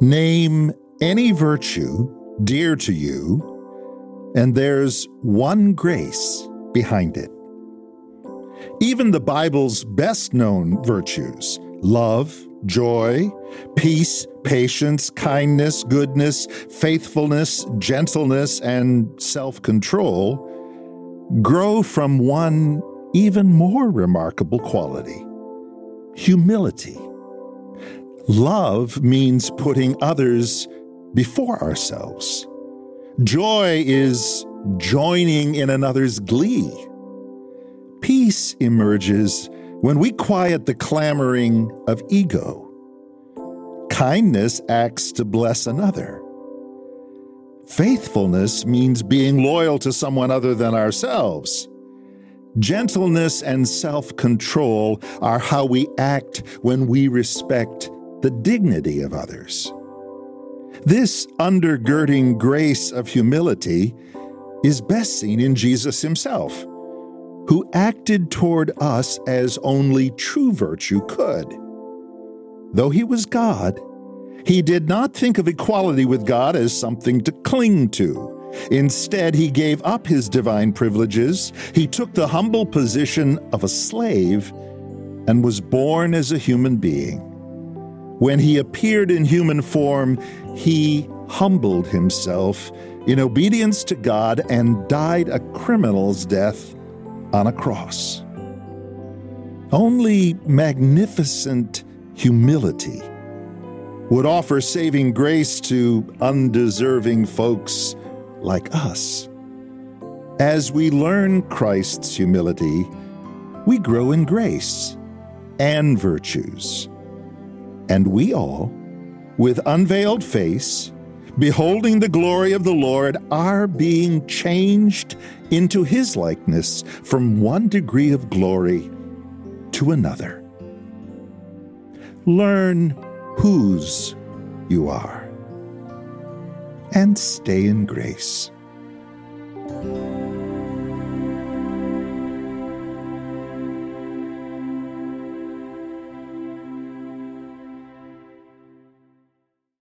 Name any virtue dear to you, and there's one grace behind it. Even the Bible's best known virtues love, joy, peace, patience, kindness, goodness, faithfulness, gentleness, and self control grow from one even more remarkable quality humility. Love means putting others before ourselves. Joy is joining in another's glee. Peace emerges when we quiet the clamoring of ego. Kindness acts to bless another. Faithfulness means being loyal to someone other than ourselves. Gentleness and self control are how we act when we respect the dignity of others. This undergirding grace of humility is best seen in Jesus himself, who acted toward us as only true virtue could. Though he was God, he did not think of equality with God as something to cling to. Instead, he gave up his divine privileges. He took the humble position of a slave and was born as a human being. When he appeared in human form, he humbled himself in obedience to God and died a criminal's death on a cross. Only magnificent humility would offer saving grace to undeserving folks like us. As we learn Christ's humility, we grow in grace and virtues. And we all, with unveiled face, beholding the glory of the Lord, are being changed into his likeness from one degree of glory to another. Learn whose you are, and stay in grace.